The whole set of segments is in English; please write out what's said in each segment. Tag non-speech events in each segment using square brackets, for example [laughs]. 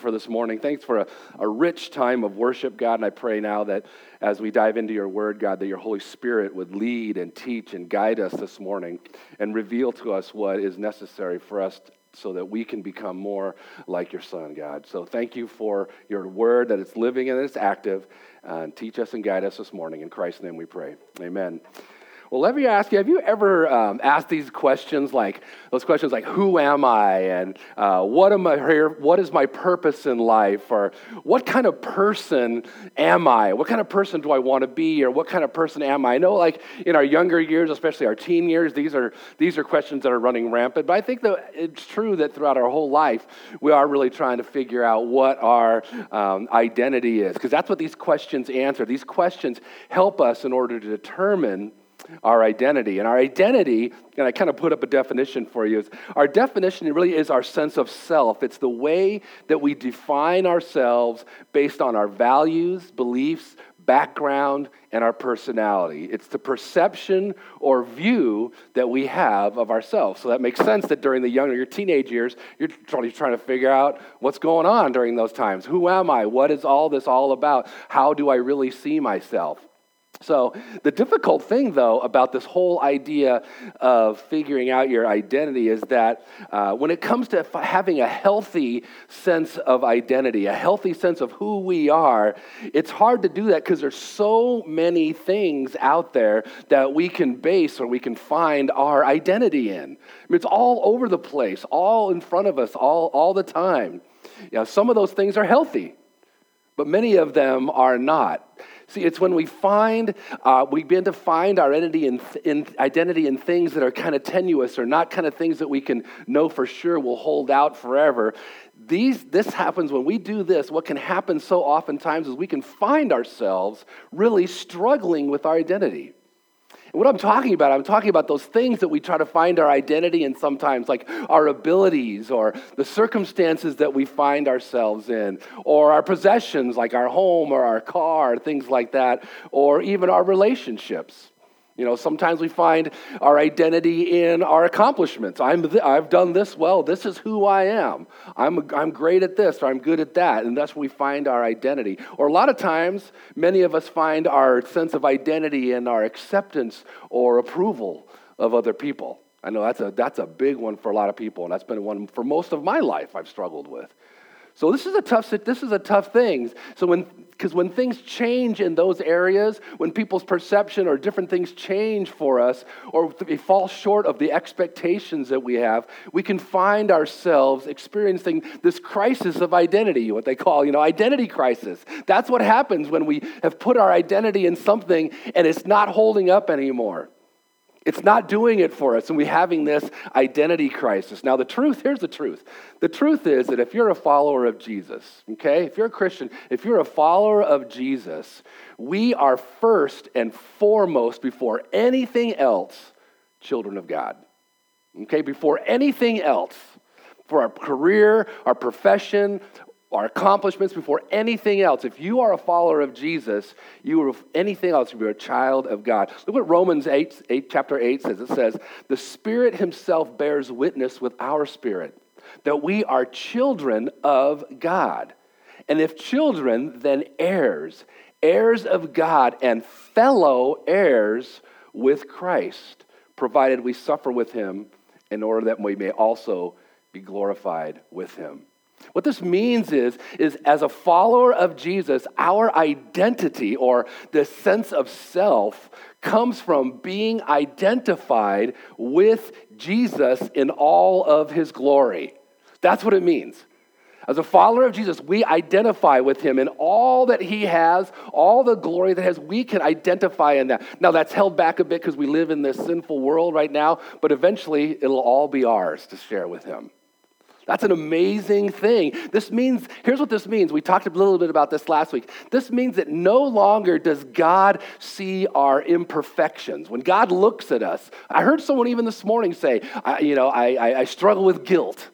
for this morning. Thanks for a, a rich time of worship, God. And I pray now that as we dive into your word, God, that your Holy Spirit would lead and teach and guide us this morning and reveal to us what is necessary for us so that we can become more like your son, God. So thank you for your word that it's living and it's active. Uh, and teach us and guide us this morning. In Christ's name we pray. Amen. Well, let me ask you have you ever um, asked these questions, like those questions like, who am I? And uh, what am I here? What is my purpose in life? Or what kind of person am I? What kind of person do I want to be? Or what kind of person am I? I know, like in our younger years, especially our teen years, these are, these are questions that are running rampant. But I think that it's true that throughout our whole life, we are really trying to figure out what our um, identity is. Because that's what these questions answer. These questions help us in order to determine our identity. And our identity, and I kind of put up a definition for you, is our definition really is our sense of self. It's the way that we define ourselves based on our values, beliefs, background, and our personality. It's the perception or view that we have of ourselves. So that makes sense that during the younger, your teenage years, you're trying to figure out what's going on during those times. Who am I? What is all this all about? How do I really see myself? So, the difficult thing, though, about this whole idea of figuring out your identity is that uh, when it comes to having a healthy sense of identity, a healthy sense of who we are, it's hard to do that because there's so many things out there that we can base or we can find our identity in. I mean, it's all over the place, all in front of us, all, all the time. You know, some of those things are healthy, but many of them are not. See, it's when we find, uh, we begin to find our identity in, in, identity in things that are kind of tenuous or not kind of things that we can know for sure will hold out forever. These, this happens when we do this. What can happen so oftentimes is we can find ourselves really struggling with our identity. What I'm talking about, I'm talking about those things that we try to find our identity in sometimes, like our abilities or the circumstances that we find ourselves in, or our possessions, like our home or our car, things like that, or even our relationships. You know, sometimes we find our identity in our accomplishments. I'm th- I've done this well. This is who I am. I'm, I'm great at this or I'm good at that. And that's where we find our identity. Or a lot of times, many of us find our sense of identity in our acceptance or approval of other people. I know that's a, that's a big one for a lot of people, and that's been one for most of my life I've struggled with. So this is a tough this is a tough thing. So when because when things change in those areas, when people's perception or different things change for us, or they fall short of the expectations that we have, we can find ourselves experiencing this crisis of identity, what they call, you know, identity crisis. That's what happens when we have put our identity in something and it's not holding up anymore. It's not doing it for us, and we're having this identity crisis. Now, the truth here's the truth the truth is that if you're a follower of Jesus, okay, if you're a Christian, if you're a follower of Jesus, we are first and foremost, before anything else, children of God. Okay, before anything else, for our career, our profession, our accomplishments before anything else. If you are a follower of Jesus, you are anything else, you're a child of God. Look what Romans 8, 8, chapter 8 says. It says, The Spirit Himself bears witness with our spirit that we are children of God. And if children, then heirs, heirs of God and fellow heirs with Christ, provided we suffer with Him in order that we may also be glorified with Him. What this means is, is as a follower of Jesus, our identity or the sense of self comes from being identified with Jesus in all of his glory. That's what it means. As a follower of Jesus, we identify with him in all that he has, all the glory that has. We can identify in that. Now, that's held back a bit because we live in this sinful world right now, but eventually it'll all be ours to share with him. That's an amazing thing. This means, here's what this means. We talked a little bit about this last week. This means that no longer does God see our imperfections. When God looks at us, I heard someone even this morning say, I, you know, I, I, I struggle with guilt.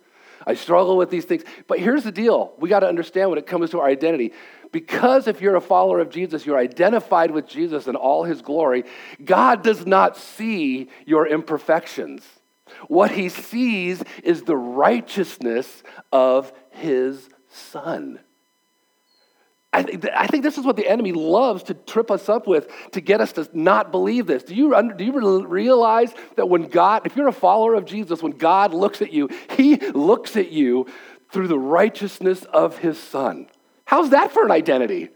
I struggle with these things. But here's the deal we got to understand when it comes to our identity. Because if you're a follower of Jesus, you're identified with Jesus in all his glory, God does not see your imperfections. What he sees is the righteousness of his son. I, th- I think this is what the enemy loves to trip us up with to get us to not believe this. Do you, under, do you realize that when God, if you're a follower of Jesus, when God looks at you, he looks at you through the righteousness of his son? How's that for an identity?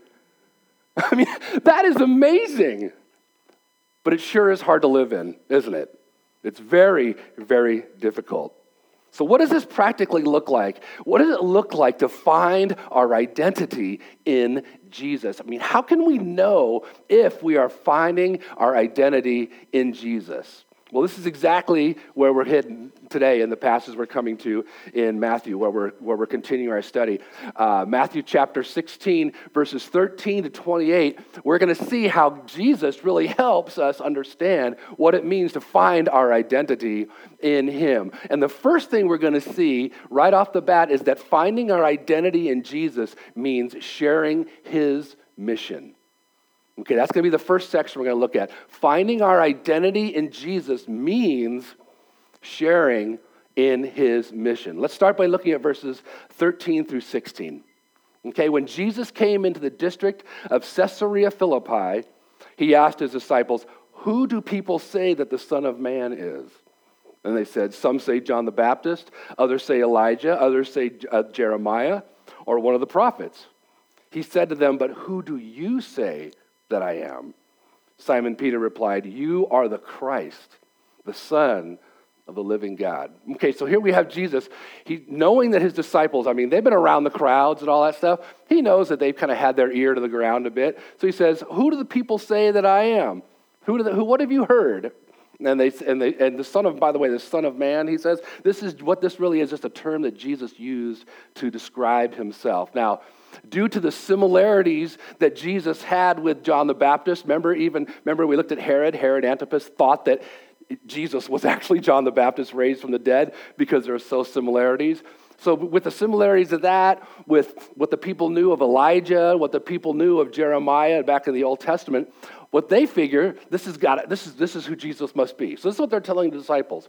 [laughs] I mean, that is amazing. But it sure is hard to live in, isn't it? It's very, very difficult. So, what does this practically look like? What does it look like to find our identity in Jesus? I mean, how can we know if we are finding our identity in Jesus? Well, this is exactly where we're heading today in the passage we're coming to in Matthew, where we're, where we're continuing our study. Uh, Matthew chapter 16, verses 13 to 28, we're going to see how Jesus really helps us understand what it means to find our identity in Him. And the first thing we're going to see right off the bat is that finding our identity in Jesus means sharing His mission. Okay, that's going to be the first section we're going to look at. Finding our identity in Jesus means sharing in his mission. Let's start by looking at verses 13 through 16. Okay, when Jesus came into the district of Caesarea Philippi, he asked his disciples, Who do people say that the Son of Man is? And they said, Some say John the Baptist, others say Elijah, others say uh, Jeremiah, or one of the prophets. He said to them, But who do you say that I am. Simon Peter replied, You are the Christ, the Son of the living God. Okay, so here we have Jesus. He knowing that his disciples, I mean, they've been around the crowds and all that stuff. He knows that they've kind of had their ear to the ground a bit. So he says, Who do the people say that I am? Who do the, who, what have you heard? And they and they and the son of by the way the son of man he says this is what this really is just a term that Jesus used to describe himself. Now due to the similarities that Jesus had with John the Baptist. Remember, even remember we looked at Herod. Herod Antipas thought that Jesus was [laughs] actually John the Baptist raised from the dead because there are so similarities. So, with the similarities of that, with what the people knew of Elijah, what the people knew of Jeremiah back in the Old Testament, what they figure this is got this is this is who Jesus must be. So this is what they're telling the disciples.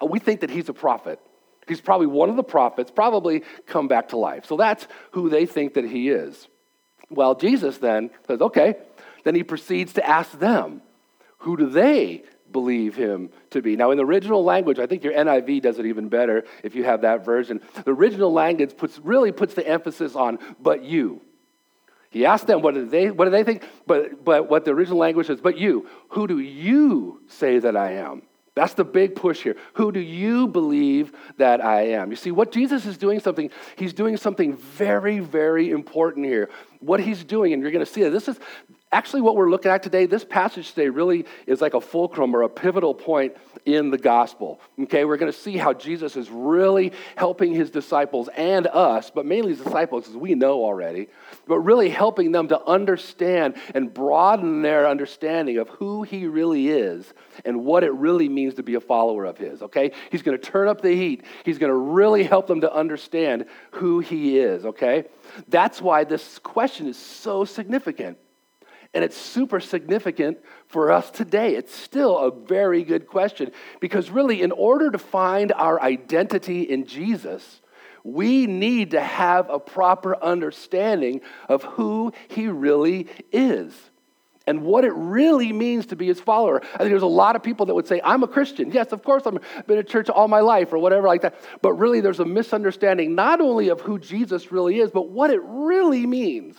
We think that he's a prophet. He's probably one of the prophets, probably come back to life. So that's who they think that he is. Well, Jesus then says, okay, then he proceeds to ask them, who do they believe him to be? Now, in the original language, I think your NIV does it even better if you have that version. The original language puts, really puts the emphasis on, but you. He asked them, what do they, what do they think? But, but what the original language says, but you, who do you say that I am? That's the big push here. Who do you believe that I am? You see, what Jesus is doing something, he's doing something very, very important here. What he's doing, and you're going to see it, this is actually what we're looking at today. This passage today really is like a fulcrum or a pivotal point in the gospel. Okay, we're going to see how Jesus is really helping his disciples and us, but mainly his disciples, as we know already, but really helping them to understand and broaden their understanding of who he really is and what it really means to be a follower of his. Okay, he's going to turn up the heat, he's going to really help them to understand who he is. Okay, that's why this question is so significant. And it's super significant for us today. It's still a very good question because, really, in order to find our identity in Jesus, we need to have a proper understanding of who he really is and what it really means to be his follower. I think there's a lot of people that would say, I'm a Christian. Yes, of course, I've been at church all my life or whatever like that. But really, there's a misunderstanding not only of who Jesus really is, but what it really means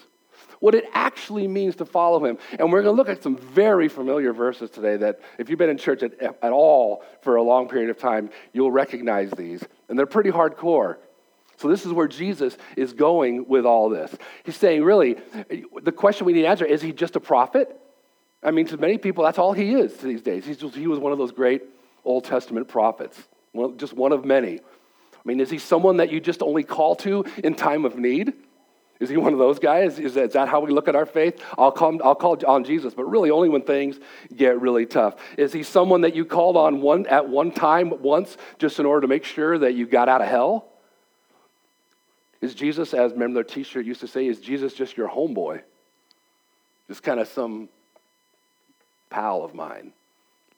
what it actually means to follow him. And we're going to look at some very familiar verses today that, if you've been in church at, at all for a long period of time, you'll recognize these. And they're pretty hardcore. So, this is where Jesus is going with all this. He's saying, really, the question we need to answer is he just a prophet? I mean, to many people, that's all he is these days. He's just, he was one of those great Old Testament prophets, well, just one of many. I mean, is he someone that you just only call to in time of need? Is he one of those guys? Is that, is that how we look at our faith? I'll call, I'll call on Jesus, but really only when things get really tough. Is he someone that you called on one, at one time once just in order to make sure that you got out of hell? Is Jesus, as remember their t shirt used to say, is Jesus just your homeboy? Just kind of some pal of mine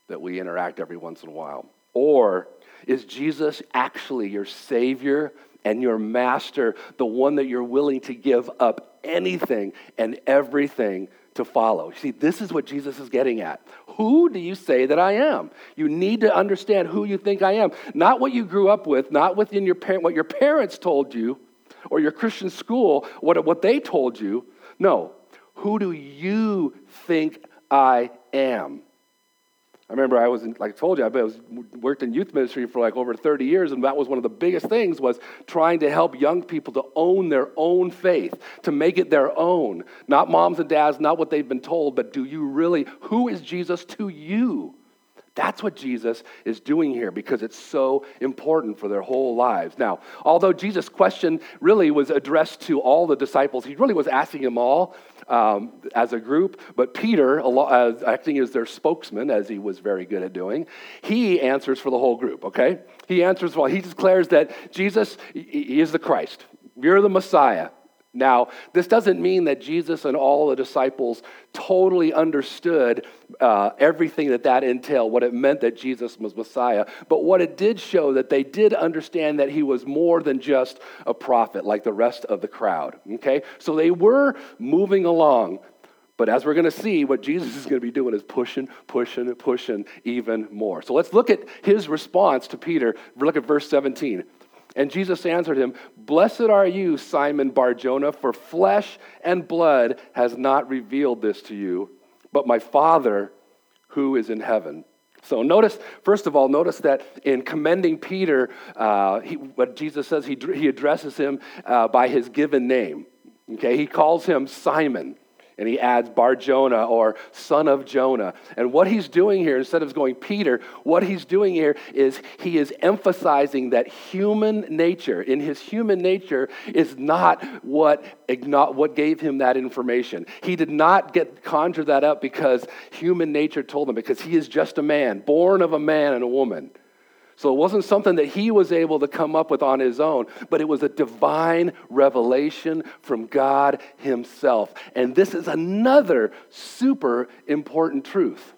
that we interact every once in a while? Or is Jesus actually your Savior and your master, the one that you're willing to give up anything and everything to follow. See, this is what Jesus is getting at. Who do you say that I am? You need to understand who you think I am, not what you grew up with, not within your parent, what your parents told you, or your Christian school, what, what they told you. No, who do you think I am? I remember I was, in, like I told you, I was worked in youth ministry for like over 30 years, and that was one of the biggest things was trying to help young people to own their own faith, to make it their own. Not moms and dads, not what they've been told, but do you really, who is Jesus to you? That's what Jesus is doing here because it's so important for their whole lives. Now, although Jesus' question really was addressed to all the disciples, he really was asking them all um, as a group, but Peter, acting as their spokesman, as he was very good at doing, he answers for the whole group, okay? He answers, well, he declares that Jesus, he is the Christ. You're the Messiah. Now, this doesn't mean that Jesus and all the disciples totally understood uh, everything that that entailed, what it meant that Jesus was Messiah. But what it did show that they did understand that he was more than just a prophet like the rest of the crowd. Okay? So they were moving along. But as we're going to see, what Jesus is going to be doing is pushing, pushing, pushing even more. So let's look at his response to Peter. Look at verse 17. And Jesus answered him, Blessed are you, Simon Barjona, for flesh and blood has not revealed this to you, but my Father who is in heaven. So notice, first of all, notice that in commending Peter, uh, he, what Jesus says, he, he addresses him uh, by his given name. Okay, he calls him Simon and he adds Bar Jonah or son of Jonah. And what he's doing here, instead of going Peter, what he's doing here is he is emphasizing that human nature, in his human nature, is not what, what gave him that information. He did not get conjure that up because human nature told him, because he is just a man, born of a man and a woman. So it wasn't something that he was able to come up with on his own, but it was a divine revelation from God himself. And this is another super important truth.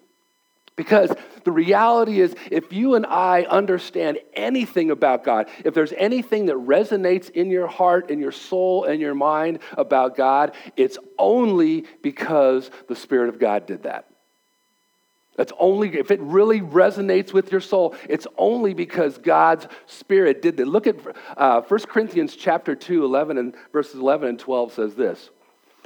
Because the reality is, if you and I understand anything about God, if there's anything that resonates in your heart, in your soul, and your mind about God, it's only because the Spirit of God did that. That's only, if it really resonates with your soul, it's only because God's Spirit did that. Look at uh, 1 Corinthians chapter 2, 11 and verses 11 and 12 says this.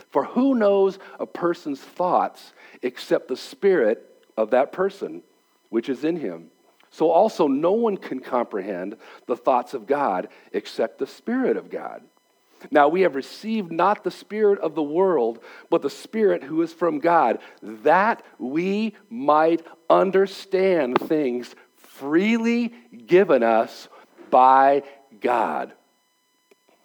For who knows a person's thoughts except the spirit of that person which is in him? So also no one can comprehend the thoughts of God except the Spirit of God. Now we have received not the Spirit of the world, but the Spirit who is from God, that we might understand things freely given us by God.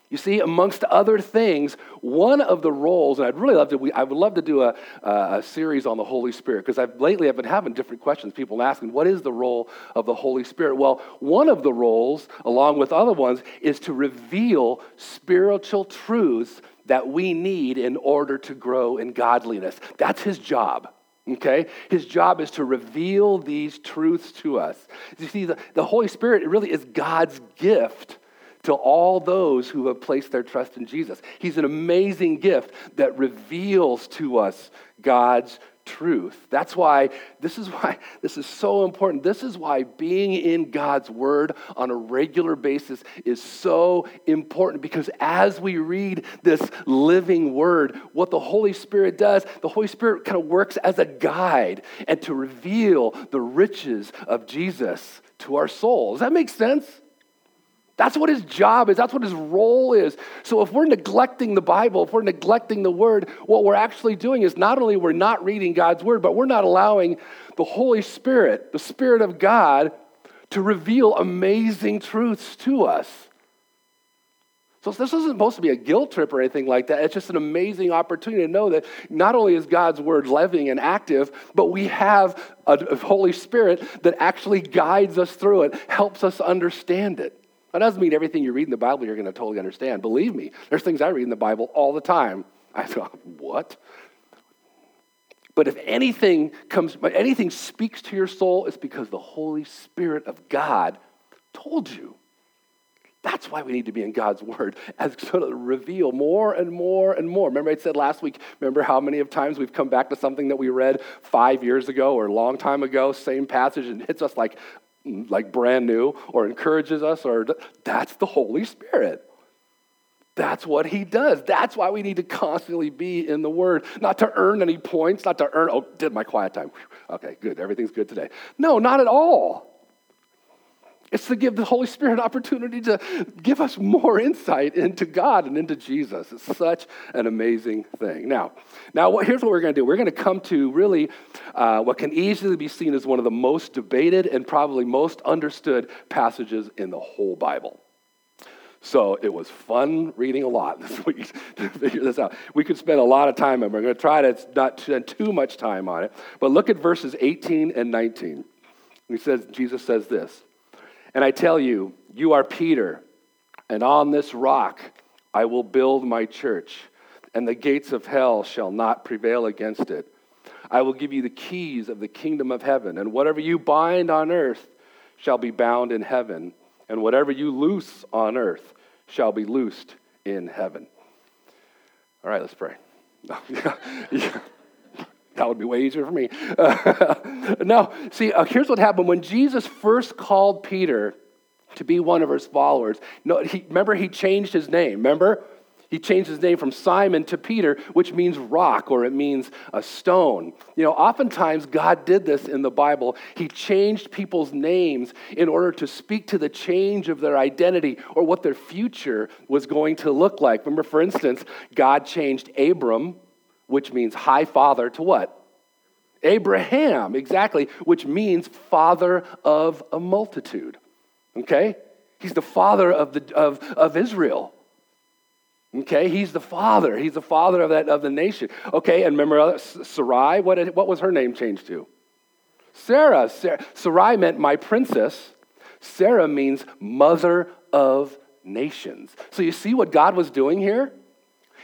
You see, amongst other things, one of the roles, and I'd really love to, we, I would love to do a, a series on the Holy Spirit because I've lately I've been having different questions. People asking, what is the role of the Holy Spirit? Well, one of the roles, along with other ones, is to reveal spiritual truths that we need in order to grow in godliness. That's his job. Okay? His job is to reveal these truths to us. You see, the, the Holy Spirit really is God's gift to all those who have placed their trust in Jesus. He's an amazing gift that reveals to us God's truth. That's why this is why [laughs] this is so important. This is why being in God's word on a regular basis is so important because as we read this living word, what the Holy Spirit does, the Holy Spirit kind of works as a guide and to reveal the riches of Jesus to our souls. Does that make sense? That's what his job is. That's what his role is. So if we're neglecting the Bible, if we're neglecting the word, what we're actually doing is not only we're not reading God's word, but we're not allowing the Holy Spirit, the Spirit of God, to reveal amazing truths to us. So this isn't supposed to be a guilt trip or anything like that. It's just an amazing opportunity to know that not only is God's word living and active, but we have a Holy Spirit that actually guides us through it, helps us understand it. That doesn't mean everything you read in the Bible you're going to totally understand. Believe me, there's things I read in the Bible all the time. I thought, [laughs] what? But if anything comes, anything speaks to your soul, it's because the Holy Spirit of God told you. That's why we need to be in God's Word as [laughs] sort of reveal more and more and more. Remember, I said last week, remember how many of times we've come back to something that we read five years ago or a long time ago, same passage, and hits us like, like brand new or encourages us, or that's the Holy Spirit. That's what he does. That's why we need to constantly be in the Word, not to earn any points, not to earn, oh, did my quiet time. Okay, good. Everything's good today. No, not at all. It's to give the Holy Spirit opportunity to give us more insight into God and into Jesus. It's such an amazing thing. Now, now what, here's what we're going to do. We're going to come to really uh, what can easily be seen as one of the most debated and probably most understood passages in the whole Bible. So it was fun reading a lot [laughs] this week [laughs] to figure this out. We could spend a lot of time and we're going to try to not spend too much time on it. But look at verses 18 and 19. He says, Jesus says this. And I tell you, you are Peter, and on this rock I will build my church, and the gates of hell shall not prevail against it. I will give you the keys of the kingdom of heaven, and whatever you bind on earth shall be bound in heaven, and whatever you loose on earth shall be loosed in heaven. All right, let's pray. [laughs] That would be way easier for me. Uh, [laughs] no, see, uh, here's what happened. When Jesus first called Peter to be one of his followers, no, he, remember he changed his name, remember? He changed his name from Simon to Peter, which means rock or it means a stone. You know, oftentimes God did this in the Bible. He changed people's names in order to speak to the change of their identity or what their future was going to look like. Remember, for instance, God changed Abram which means high father to what? Abraham, exactly, which means father of a multitude. Okay? He's the father of, the, of, of Israel. Okay, he's the father. He's the father of that of the nation. Okay, and remember uh, Sarai. What, what was her name changed to? Sarah. Sarah. Sarai meant my princess. Sarah means mother of nations. So you see what God was doing here?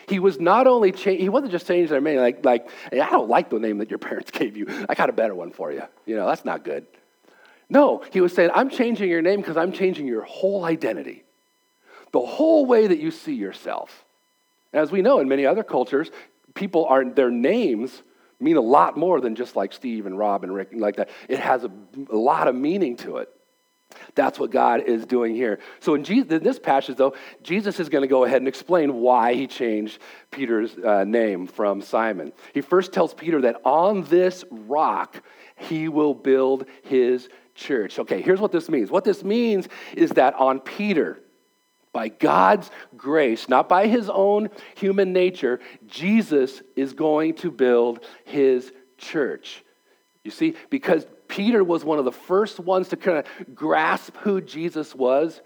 He was not only change, he wasn't just changing their name, like, like, hey, I don't like the name that your parents [laughs] gave you. I got a better one for you. You know, that's not good. No, he was saying, I'm changing your name because I'm changing your whole identity, the whole way that you see yourself. As we know in many other cultures, people are, their names mean a lot more than just like Steve and Rob and Rick and like that. It has a, a lot of meaning to it. That's what God is doing here. So in, Jesus, in this passage, though, Jesus is going to go ahead and explain why he changed Peter's uh, name from Simon. He first tells Peter that on this rock he will build his church. Okay, here's what this means. What this means is that on Peter, by God's grace, not by his own human nature, Jesus is going to build his church. You see, because Peter was one of the first ones to kind of grasp who Jesus was.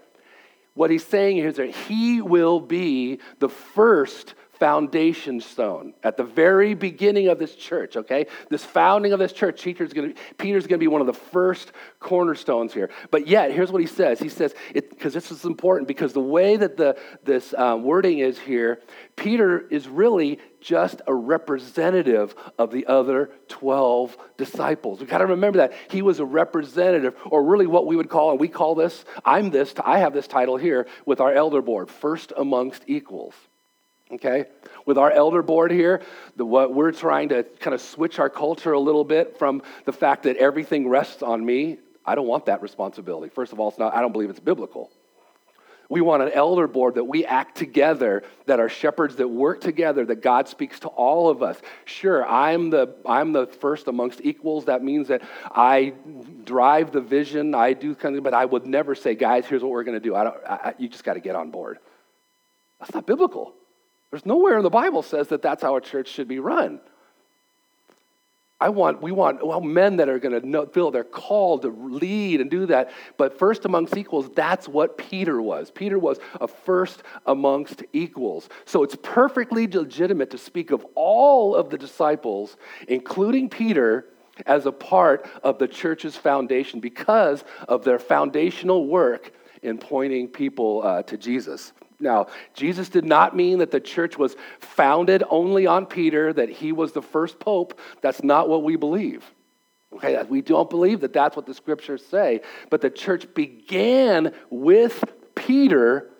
What he's saying is that he will be the first foundation stone at the very beginning of this church, okay? This founding of this church, Peter's gonna, Peter's gonna be one of the first cornerstones here. But yet, here's what he says. He says, because this is important, because the way that the, this um, wording is here, Peter is really just a representative of the other 12 disciples. We've got to remember that. He was a representative, or really what we would call, and we call this, I'm this, I have this title here with our elder board, first amongst equals okay? With our elder board here the, what we're trying to kind of switch our culture a little bit from the fact that everything rests on me. I don't want that responsibility. First of all it's not i don't believe it's biblical. We want an elder board that we act together that are shepherds that work together that god speaks to all of us. Sure i'm the i'm the first amongst equals. That means that i drive the vision i do kind of but i would never say guys here's what we're going to do. I don't I, you just got to get on board. That's not biblical there's nowhere in the Bible says that that's how a church should be run. I want, we want well, men that are going to feel they're called to lead and do that. But first amongst equals, that's what Peter was. Peter was a first amongst equals. So it's perfectly legitimate to speak of all of the disciples, including Peter, as a part of the church's foundation because of their foundational work in pointing people uh, to Jesus. Now, Jesus did not mean that the church was founded only on Peter, that he was the first pope. That's not what we believe. Okay, we don't believe that that's what the scriptures say. But the church began with Peter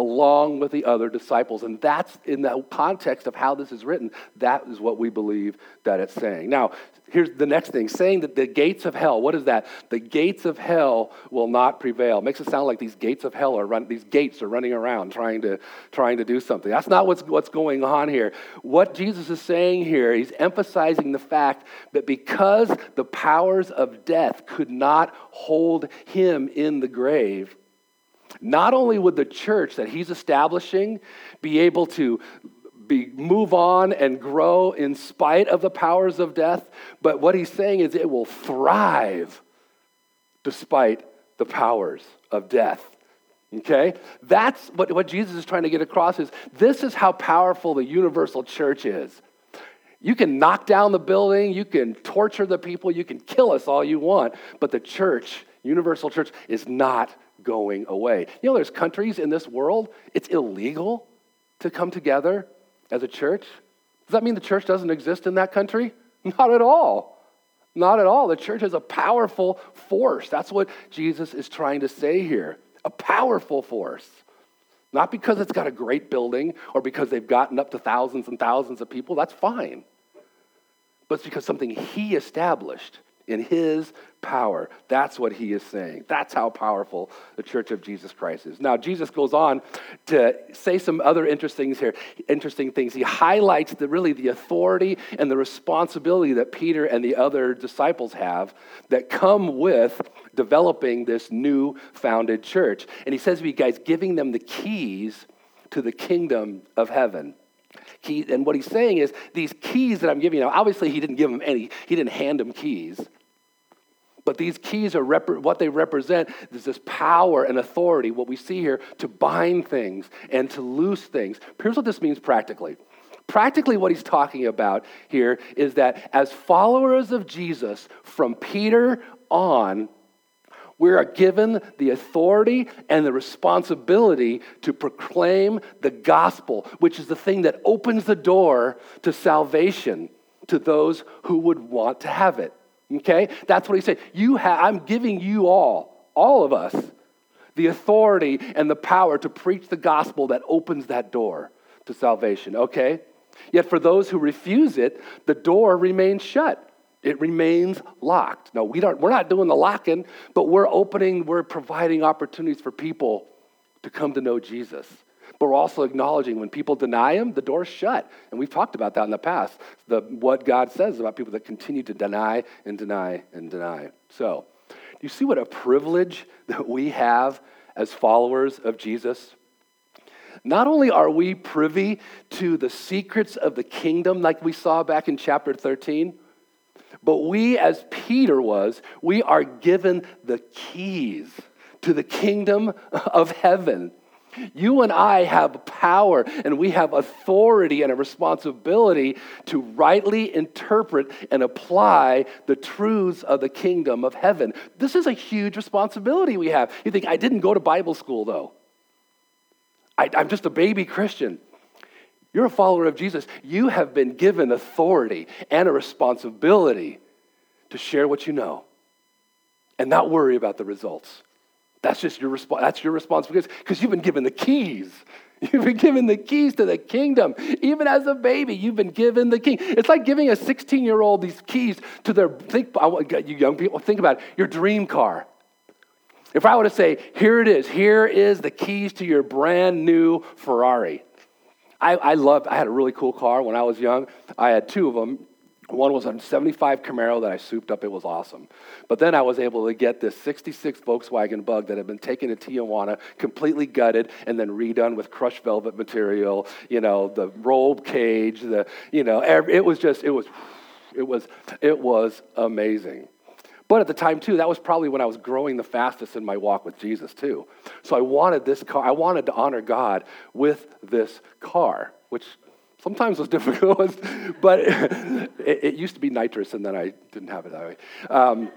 along with the other disciples. And that's in the context of how this is written, that is what we believe that it's saying. Now, here's the next thing saying that the gates of hell, what is that? The gates of hell will not prevail. makes it sound like these gates of hell are run, these gates are running around trying to, trying to do something. That's not what's, what's going on here. What Jesus is saying here, he's emphasizing the fact that because the powers of death could not hold him in the grave, not only would the church that he's establishing be able to be, move on and grow in spite of the powers of death, but what he's saying is it will thrive despite the powers of death. Okay? That's what, what Jesus is trying to get across is this is how powerful the universal church is. You can knock down the building, you can torture the people, you can kill us all you want, but the church, universal church, is not going away. You know, there's countries in this world, it's illegal to come together as a church. Does that mean the church doesn't exist in that country? [laughs] Not at all. Not at all. The church is a powerful force. That's what Jesus is trying to say here. A powerful force. Not because it's got a great building or because they've gotten up to thousands and thousands of people. That's fine. But it's because something he established in his power. That's what he is saying. That's how powerful the church of Jesus Christ is. Now, Jesus goes on to say some other interesting things here, interesting things. He highlights the really the authority and the responsibility that Peter and the other disciples have that come with developing this new founded church. And he says you guys, giving them the keys to the kingdom of heaven. Key, and what he's saying is these keys that I'm giving you, now obviously he didn't give them any, he didn't hand them keys. But these keys are rep- what they represent is this power and authority, what we see here, to bind things and to loose things. Here's what this means practically. Practically, what he's talking about here is that as followers of Jesus, from Peter on, we are given the authority and the responsibility to proclaim the gospel, which is the thing that opens the door to salvation to those who would want to have it. Okay? That's what he said. You I'm giving you all, all of us, the authority and the power to preach the gospel that opens that door to salvation. Okay? Yet for those who refuse it, the door remains shut. It remains locked. No, we don't, we're not doing the locking, but we're opening, we're providing opportunities for people to come to know Jesus. But we're also acknowledging when people deny him, the door's shut. And we've talked about that in the past. The, what God says about people that continue to deny and deny and deny. So, do you see what a privilege that we have as followers of Jesus? Not only are we privy to the secrets of the kingdom, like we saw back in chapter 13, but we, as Peter was, we are given the keys to the kingdom of heaven. You and I have power and we have authority and a responsibility to rightly interpret and apply the truths of the kingdom of heaven. This is a huge responsibility we have. You think, I didn't go to Bible school though. I, am just a baby Christian. You're a follower of Jesus. You have been given authority and a responsibility to share what you know and not worry about the results. That's just your response. That's your responsibility because you've been given the keys. [laughs] You've been given the keys to the kingdom. Even as a baby, you've been given the key. It's like giving a 16 year old these keys to their, think, you young people, think about it, your dream car. If I were to say, here it is, here is the keys to your brand new Ferrari. I, I loved, I had a really cool car when I was young. I had two of them. One was a 75 Camaro that I souped up. It was awesome. But then I was able to get this 66 Volkswagen Bug that had been taken to Tijuana, completely gutted, and then redone with crushed velvet material, you know, the roll cage, the, you know, it was just, it was, it was, it was amazing. But at the time, too, that was probably when I was growing the fastest in my walk with Jesus, too. So I wanted this car, I wanted to honor God with this car, which Sometimes was [laughs] difficult, but it, it, used to be nitrous, and then I didn't have it that way. Um,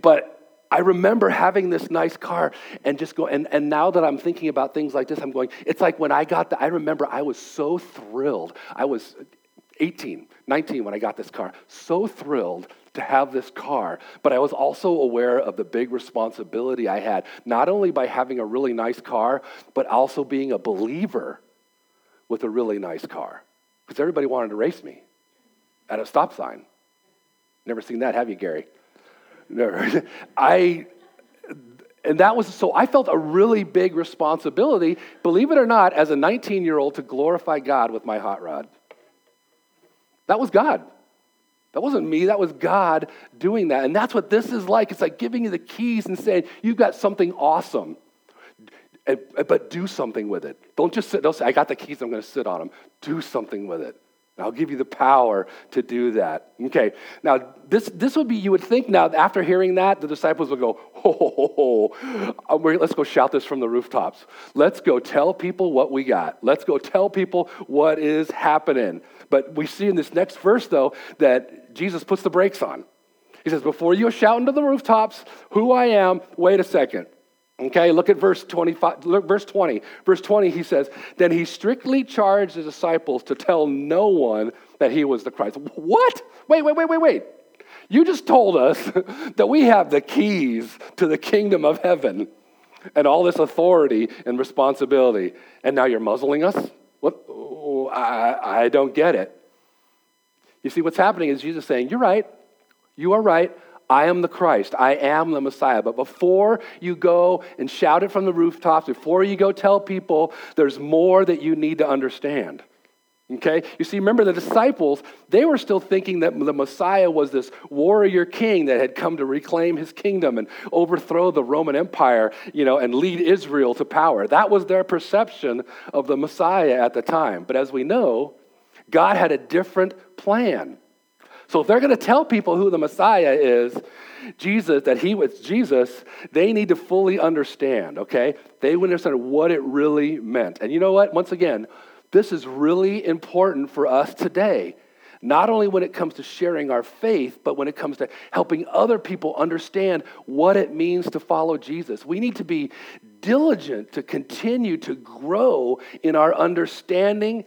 but I remember having this nice car and just go, and, and now that I'm thinking about things like this, I'm going, it's like when I got the, I remember I was so thrilled. I was 18, 19 when I got this car, so thrilled to have this car, but I was also aware of the big responsibility I had, not only by having a really nice car, but also being a believer with a really nice car. Because everybody wanted to race me at a stop sign. Never seen that, have you, Gary? Never. [laughs] I, and that was so I felt a really big responsibility, believe it or not, as a 19 year old to glorify God with my hot rod. That was God. That wasn't me, that was God doing that. And that's what this is like. It's like giving you the keys and saying, You've got something awesome, but do something with it. Don't just sit, don't say, I got the keys, I'm going to sit on them. Do something with it. I'll give you the power to do that. Okay, now this, this would be, you would think now, after hearing that, the disciples would go, ho, ho, ho, ho. Uh, let's go shout this from the rooftops. Let's go tell people what we got. Let's go tell people what is happening. But we see in this next verse, though, that Jesus puts the brakes on. He says, Before you shout into the rooftops who I am, wait a second. Okay, look at verse 25, look, verse 20. Verse 20, he says, Then he strictly charged the disciples to tell no one that he was the Christ. What? Wait, wait, wait, wait, wait. You just told us [laughs] that we have the keys to the kingdom of heaven and all this authority and responsibility, and now you're muzzling us? What? Oh, I, I don't get it. You see, what's happening is Jesus saying, You're right. You are right. I am the Christ. I am the Messiah. But before you go and shout it from the rooftops, before you go tell people, there's more that you need to understand. Okay? You see, remember the disciples, they were still thinking that the Messiah was this warrior king that had come to reclaim his kingdom and overthrow the Roman Empire, you know, and lead Israel to power. That was their perception of the Messiah at the time. But as we know, God had a different plan. So if they're going to tell people who the Messiah is, Jesus, that he was Jesus, they need to fully understand, okay? They understand what it really meant. And you know what? Once again, this is really important for us today. Not only when it comes to sharing our faith, but when it comes to helping other people understand what it means to follow Jesus. We need to be diligent to continue to grow in our understanding,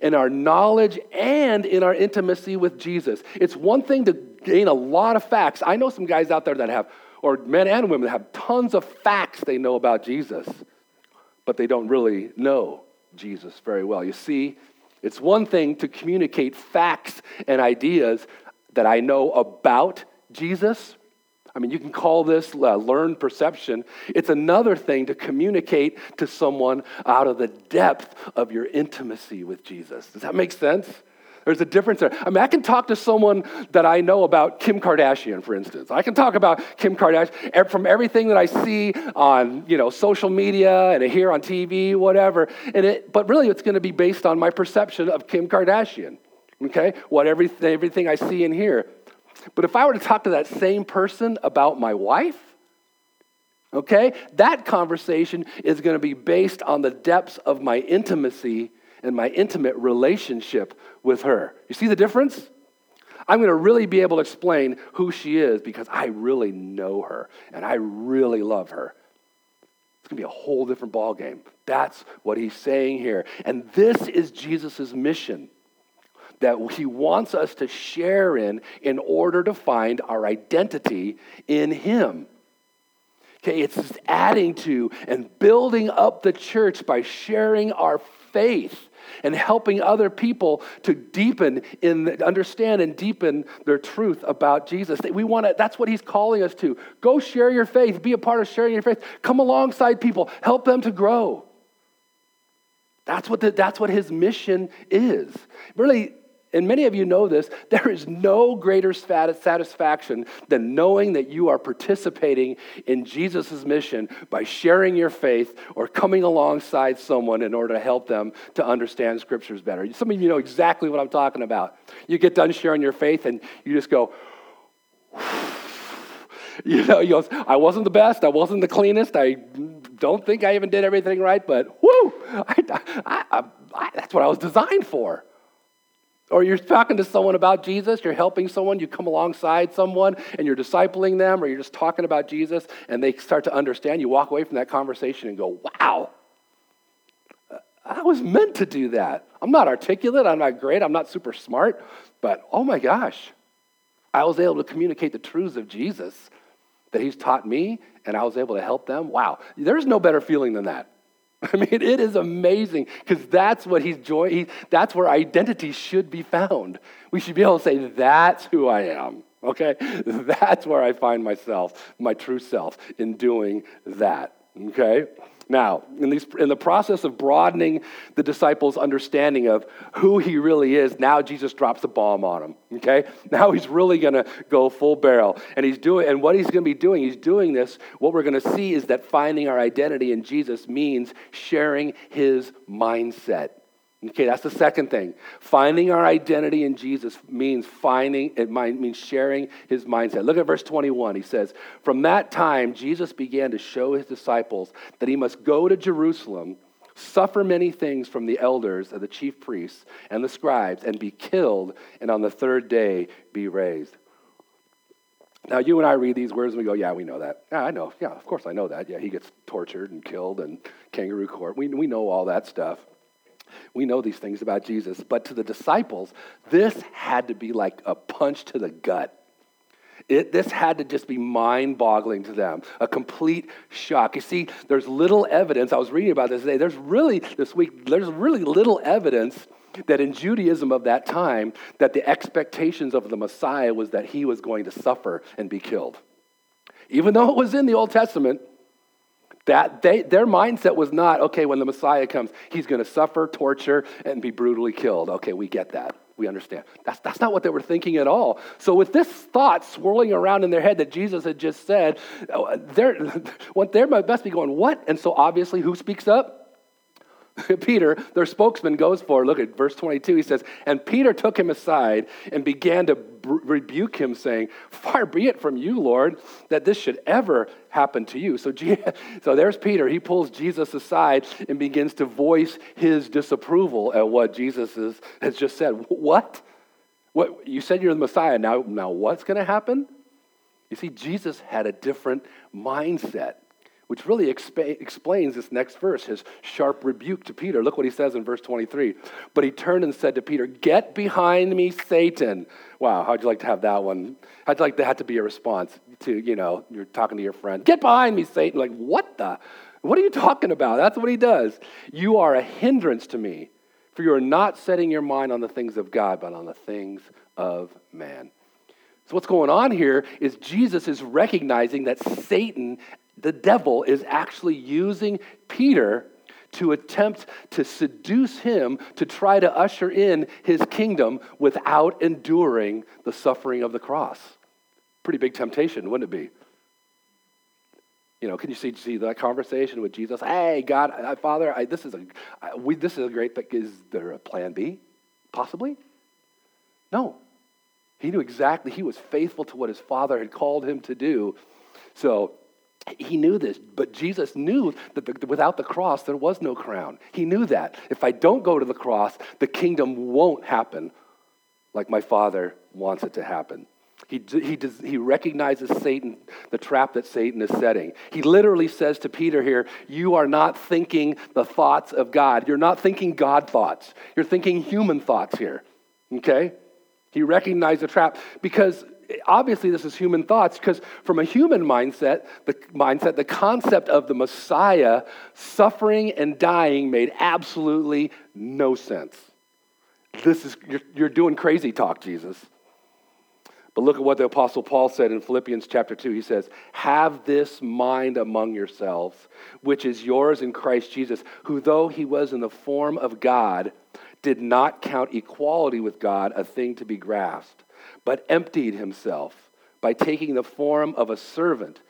in our knowledge, and in our intimacy with Jesus. It's one thing to gain a lot of facts. I know some guys out there that have, or men and women that have tons of facts they know about Jesus, but they don't really know Jesus very well. You see, it's one thing to communicate facts and ideas that I know about Jesus. I mean, you can call this uh, learned perception. It's another thing to communicate to someone out of the depth of your intimacy with Jesus. Does that make sense? There's a difference there. I mean, I can talk to someone that I know about Kim Kardashian, for instance. I can talk about Kim Kardashian from everything that I see on, you know, social media and hear on TV, whatever. And it, but really, it's going to be based on my perception of Kim Kardashian. Okay, what everything, everything I see and hear. But if I were to talk to that same person about my wife, okay, that conversation is going to be based on the depths of my intimacy and my intimate relationship with her. You see the difference? I'm going to really be able to explain who she is because I really know her and I really love her. It's going to be a whole different ballgame. That's what he's saying here. And this is Jesus' mission that he wants us to share in in order to find our identity in him. Okay, it's adding to and building up the church by sharing our faith and helping other people to deepen in understand and deepen their truth about Jesus. We want to that's what he's calling us to. Go share your faith, be a part of sharing your faith. Come alongside people, help them to grow. That's what, the, that's what his mission is. Really, and many of you know this, [laughs] there is no greater satisfaction than knowing that you are participating in Jesus' mission by sharing your faith or coming alongside someone in order to help them to understand scriptures better. Some of you know exactly what I'm talking about. You get done sharing your faith and you just go, [sighs] you know, you go, I wasn't the best, I wasn't the cleanest, I don't think I even did everything right, but whoo, [laughs] I, I, I, that's what I was designed for. Or you're talking to someone about Jesus, you're helping someone, you come alongside someone and you're discipling them, or you're just talking about Jesus and they start to understand. You walk away from that conversation and go, wow, I was meant to do that. I'm not articulate, I'm not great, I'm not super smart, but oh my gosh, I was able to communicate the truths of Jesus that he's taught me, and I was able to help them. Wow, there's no better feeling than that. [laughs] I mean, it is amazing because that's what he's joy. He, that's where identity should be found. We should be able to say, "That's who I am." Okay, [laughs] that's where I find myself, my true self, in doing that. Okay. Now, in, these, in the process of broadening the disciples' understanding of who he really is, now Jesus drops the bomb on them. Okay? Now he's really going to go full barrel. And he's doing, and what he's going to be doing, he's doing this. What we're going to see is that finding our identity in Jesus means sharing his mindset. Okay, that's the second thing. Finding our identity in Jesus means finding, it means sharing his mindset. Look at verse 21. He says, From that time, Jesus began to show his disciples that he must go to Jerusalem, suffer many things from the elders and the chief priests and the scribes, and be killed, and on the third day be raised. Now, you and I read these words and we go, Yeah, we know that. Yeah, I know. Yeah, of course I know that. Yeah, he gets tortured and killed and kangaroo court. We, we know all that stuff. We know these things about Jesus, but to the disciples, this had to be like a punch to the gut. It, this had to just be mind boggling to them, a complete shock. You see, there's little evidence. I was reading about this today. There's really, this week, there's really little evidence that in Judaism of that time, that the expectations of the Messiah was that he was going to suffer and be killed. Even though it was in the Old Testament, that they, their mindset was not, okay, when the Messiah comes, he's going to suffer, torture, and be brutally killed. Okay, we get that. We understand. That's, that's not what they were thinking at all. So, with this thought swirling around in their head that Jesus had just said, uh, they're, [laughs] what they must be going, what? And so, obviously, who speaks up? [laughs] Peter, their spokesman, goes for, look at verse 22. He says, And Peter took him aside and began to rebuke him, saying, Far be it from you, Lord, that this should ever happen to you. So, [laughs] so there's Peter. He pulls Jesus aside and begins to voice his disapproval at what Jesus is, has just said. What? What? You said you're the Messiah. Now, now what's going to happen? You see, Jesus had a different mindset which really explains this next verse, his sharp rebuke to Peter. Look what he says in verse 23. But he turned and said to Peter, Get behind me, Satan. Wow, how'd you like to have that one? How'd you like that to be a response to, you know, you're talking to your friend, Get behind me, Satan. Like, what the? What are you talking about? That's what he does. You are a hindrance to me, for you are not setting your mind on the things of God, but on the things of man. So, what's going on here is Jesus is recognizing that Satan the devil is actually using Peter to attempt to seduce him to try to usher in his kingdom without enduring the suffering of the cross. Pretty big temptation, wouldn't it be? You know, can you see, see that conversation with Jesus? Hey, God, I, Father, I, this is a I, we, this is a great thing. Is there a plan B? Possibly. No, he knew exactly. He was faithful to what his Father had called him to do. So he knew this, but Jesus knew that the, without the cross, there was no crown. He knew that. If I don't go to the cross, the kingdom won't happen like my Father wants it to happen. He, he, does, he recognizes Satan, the trap that Satan is setting. He literally says to Peter here, You are not thinking the thoughts of God. You're not thinking God thoughts. You're thinking human thoughts here. Okay? He recognized the trap because obviously this is human thoughts because from a human mindset the mindset the concept of the messiah suffering and dying made absolutely no sense. This is you're, you're doing crazy talk jesus. But look at what the apostle paul said in philippians chapter 2 he says have this mind among yourselves which is yours in christ jesus who though he was in the form of god did not count equality with god a thing to be grasped but emptied himself by taking the form of a servant,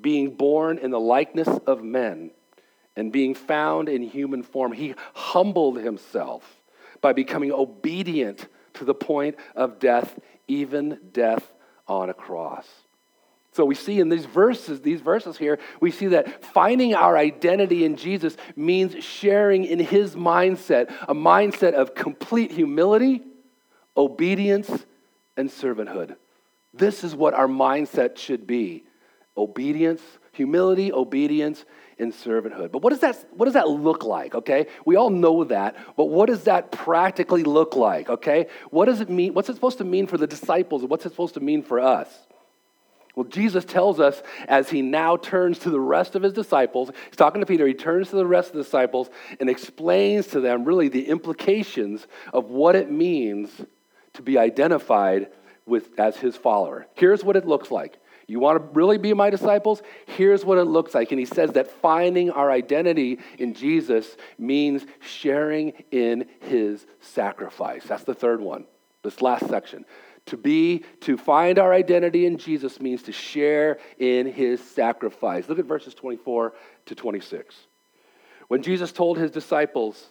being born in the likeness of men, and being found in human form. He humbled himself by becoming obedient to the point of death, even death on a cross. So we see in these verses, these verses here, we see that finding our identity in Jesus means sharing in his mindset, a mindset of complete humility, obedience, and servanthood. This is what our mindset should be obedience, humility, obedience, and servanthood. But what does that what does that look like, okay? We all know that, but what does that practically look like, okay? What does it mean? What's it supposed to mean for the disciples? What's it supposed to mean for us? Well, Jesus tells us as he now turns to the rest of his disciples, he's talking to Peter, he turns to the rest of the disciples and explains to them really the implications of what it means to be identified with as his follower. Here's what it looks like. You want to really be my disciples? Here's what it looks like. And he says that finding our identity in Jesus means sharing in his sacrifice. That's the third one, this last section. To be, to find our identity in Jesus means to share in his sacrifice. Look at verses 24 to 26. When Jesus told his disciples,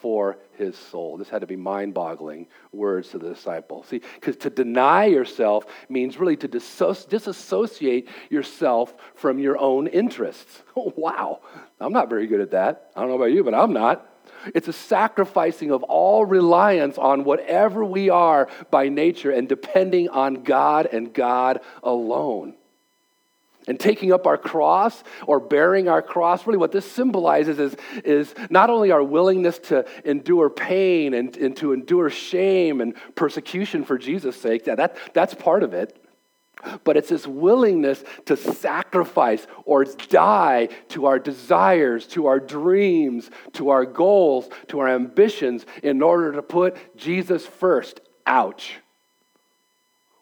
for his soul? This had to be mind boggling words to the disciples. See, because to deny yourself means really to disassociate yourself from your own interests. Oh, [laughs] wow. I'm not very good at that. I don't know about you, but I'm not. It's a sacrificing of all reliance on whatever we are by nature and depending on God and God alone. And taking up our cross or bearing our cross, really what this symbolizes is, is not only our willingness to endure pain and, and to endure shame and persecution for Jesus' sake, that, that, that's part of it. But it's this willingness to sacrifice or die to our desires, to our dreams, to our goals, to our ambitions in order to put Jesus first. Ouch.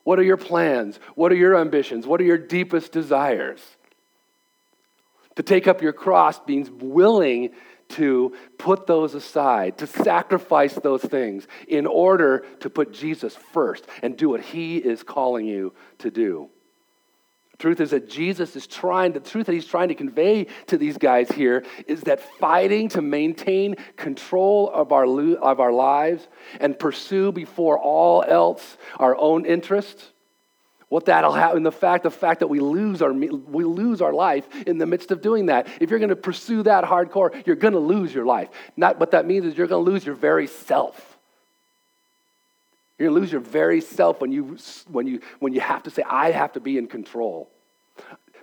What are your plans? What are your ambitions? What are your deepest desires? To take up your cross means willing to put those aside, to sacrifice those things in order to put Jesus first and do what he is calling you to do. Truth is that Jesus is trying, the truth that he's trying to convey to these guys here is that fighting to maintain control of our, of our lives and pursue before all else our own interests what that'll and the fact, the fact that we lose our we lose our life in the midst of doing that. If you're going to pursue that hardcore, you're going to lose your life. Not what that means is you're going to lose your very self. You're going to lose your very self when you when you when you have to say, "I have to be in control."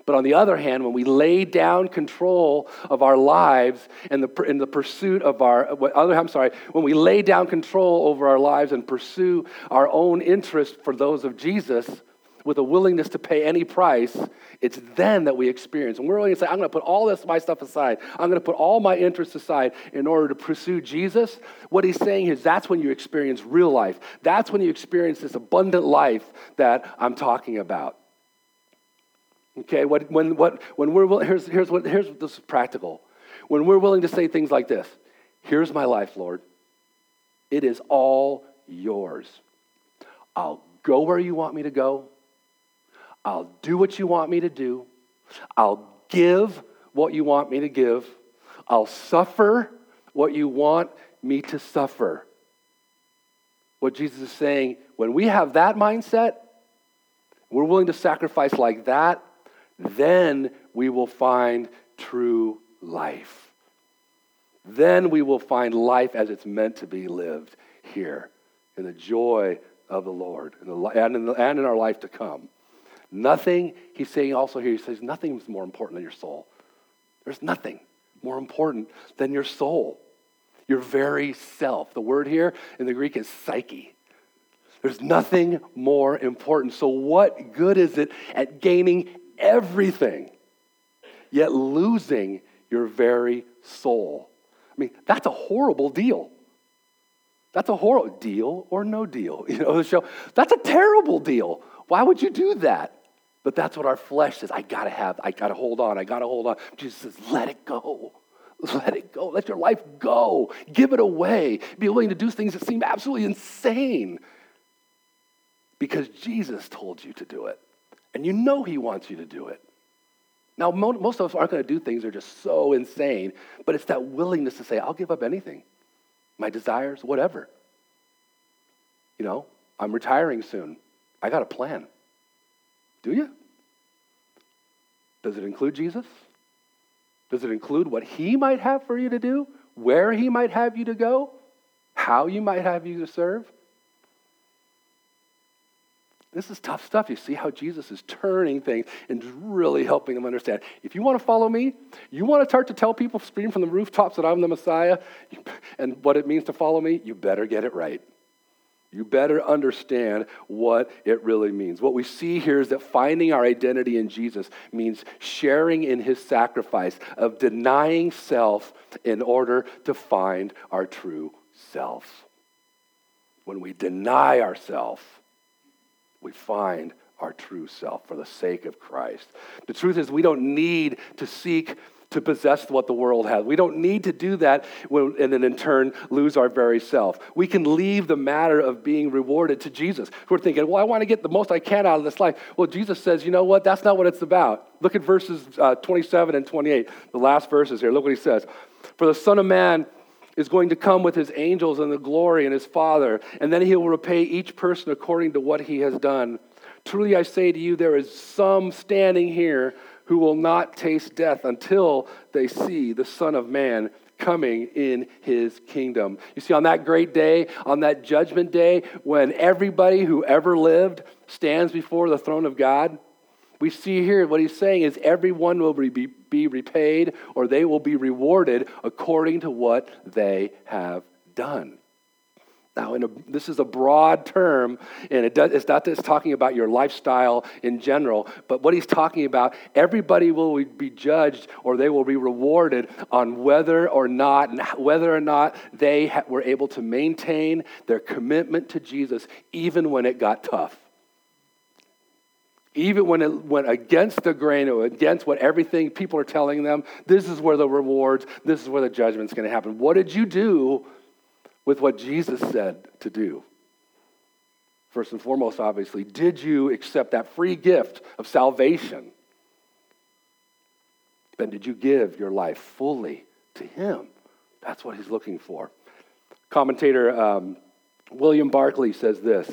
But on the other hand, when we lay down control of our lives and the, in the pursuit of our, other, I'm sorry, when we lay down control over our lives and pursue our own interest for those of Jesus, with a willingness to pay any price, it's then that we experience. And we're willing to say, I'm going to put all this my stuff aside. I'm going to put all my interests aside in order to pursue Jesus. What he's saying is that's when you experience real life. That's when you experience this abundant life that I'm talking about. Okay, what, when, what, when we're here's, here's what here's this is practical. When we're willing to say things like this, here's my life, Lord. It is all yours. I'll go where you want me to go. I'll do what you want me to do. I'll give what you want me to give. I'll suffer what you want me to suffer. What Jesus is saying, when we have that mindset, we're willing to sacrifice like that, then we will find true life. Then we will find life as it's meant to be lived here in the joy of the Lord and, in our life to come. Nothing, he's saying also here, he says, nothing is more important than your soul. There's nothing more important than your soul, your very self. The word here in the Greek is psyche. There's nothing more important. So, what good is it at gaining everything, yet losing your very soul? I mean, that's a horrible deal. That's a horrible deal or no deal. [laughs] You know, the show. That's a terrible deal. Why would you do that? But that's what our flesh says. I gotta have, I gotta hold on, I gotta hold on. Jesus says, let it go. [laughs] Let it go. Let your life go. Give it away. Be willing to do things that seem absolutely insane because Jesus told you to do it. And you know He wants you to do it. Now, most of us aren't going to do things that are just so insane, but it's that willingness to say, I'll give up anything, my desires, whatever. You know, I'm retiring soon. I got a plan. Do you? Does it include Jesus? Does it include what he might have for you to do? Where he might have you to go? How you might have you to serve? This is tough stuff. You see how Jesus is turning things and really helping them understand. If you want to follow me, you want to start to tell people, scream from the rooftops that I'm the Messiah and what it means to follow me, you better get it right. You better understand what it really means. What we see here is that finding our identity in Jesus means sharing in his sacrifice of denying self in order to find our true self. When we deny ourselves, we find our true self for the sake of Christ. The truth is, we don't need to seek to possess what the world has. We don't need to do that and then in turn lose our very self. We can leave the matter of being rewarded to Jesus. We're thinking, well, I want to get the most I can out of this life. Well, Jesus says, you know what? That's not what it's about. Look at verses uh, 27 and 28, the last verses here. Look what he says. For the Son of Man is going to come with his angels and the glory and his Father, and then he will repay each person according to what he has done. Truly I say to you, there is some standing here who will not taste death until they see the Son of Man coming in his kingdom. You see, on that great day, on that judgment day, when everybody who ever lived stands before the throne of God, we see here what he's saying is everyone will be, be repaid or they will be rewarded according to what they have done. Now, a, this is a broad term, and it does, it's not just talking about your lifestyle in general, but what he's talking about, everybody will be judged or they will be rewarded on whether or not, whether or not they ha- were able to maintain their commitment to Jesus even when it got tough. Even when it went against the grain or against what everything people are telling them, this is where the rewards, this is where the judgment's going to happen. What did you do with what Jesus said to do. First and foremost, obviously, did you accept that free gift of salvation? Then did you give your life fully to Him? That's what He's looking for. Commentator um, William Barclay says this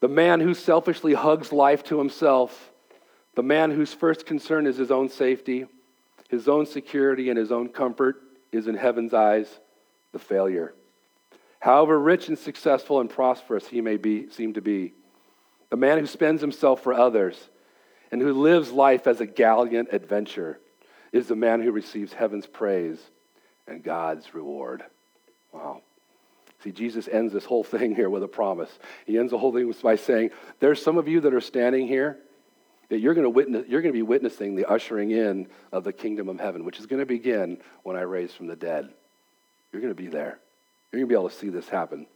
The man who selfishly hugs life to himself, the man whose first concern is his own safety, his own security, and his own comfort, is in heaven's eyes the failure. However rich and successful and prosperous he may be, seem to be, the man who spends himself for others and who lives life as a gallant adventure is the man who receives heaven's praise and God's reward. Wow. See, Jesus ends this whole thing here with a promise. He ends the whole thing by saying, There's some of you that are standing here that you're going to witness, you're going to be witnessing the ushering in of the kingdom of heaven, which is going to begin when I raise from the dead. You're going to be there. You're going to be able to see this happen.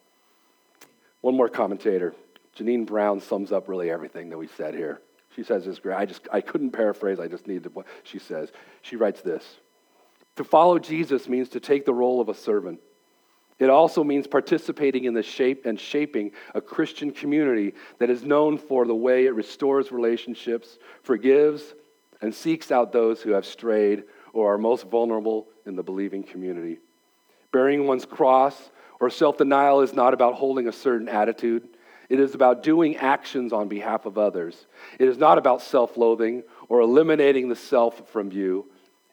One more commentator, Jeannine Brown, sums up really everything that we said here. She says this great. I just I couldn't paraphrase. I just needed what she says. She writes this: To follow Jesus means to take the role of a servant. It also means participating in the shape and shaping a Christian community that is known for the way it restores relationships, forgives, and seeks out those who have strayed or are most vulnerable in the believing community. Bearing one's cross or self denial is not about holding a certain attitude. It is about doing actions on behalf of others. It is not about self loathing or eliminating the self from you.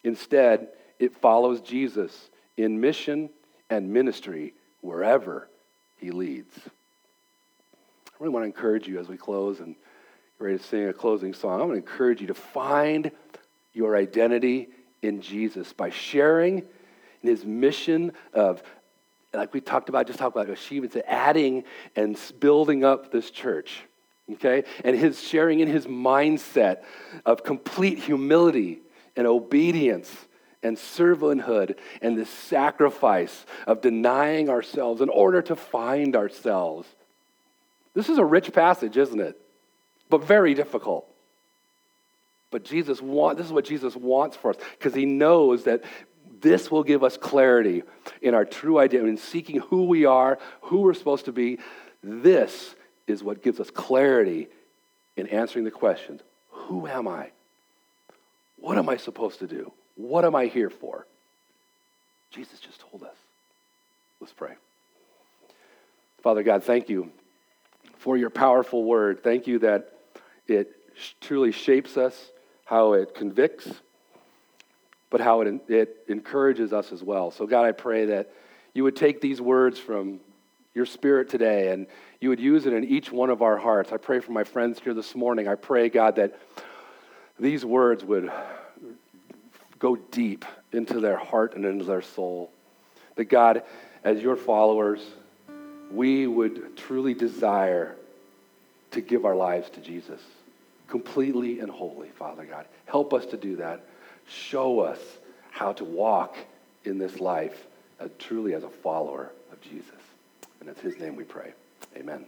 Instead, it follows Jesus in mission and ministry wherever he leads. I really want to encourage you as we close and get ready to sing a closing song. I want to encourage you to find your identity in Jesus by sharing his mission of, like we talked about, just talked about achievements, adding and building up this church. Okay? And his sharing in his mindset of complete humility and obedience and servanthood and the sacrifice of denying ourselves in order to find ourselves. This is a rich passage, isn't it? But very difficult. But Jesus want, this is what Jesus wants for us because he knows that this will give us clarity in our true identity, in seeking who we are, who we're supposed to be. This is what gives us clarity in answering the questions Who am I? What am I supposed to do? What am I here for? Jesus just told us. Let's pray. Father God, thank you for your powerful word. Thank you that it truly shapes us, how it convicts, but how it, it encourages us as well. So, God, I pray that you would take these words from your spirit today and you would use it in each one of our hearts. I pray for my friends here this morning. I pray, God, that these words would go deep into their heart and into their soul. That, God, as your followers, we would truly desire to give our lives to Jesus completely and wholly, Father God. Help us to do that. Show us how to walk in this life uh, truly as a follower of Jesus. And it's his name we pray. Amen.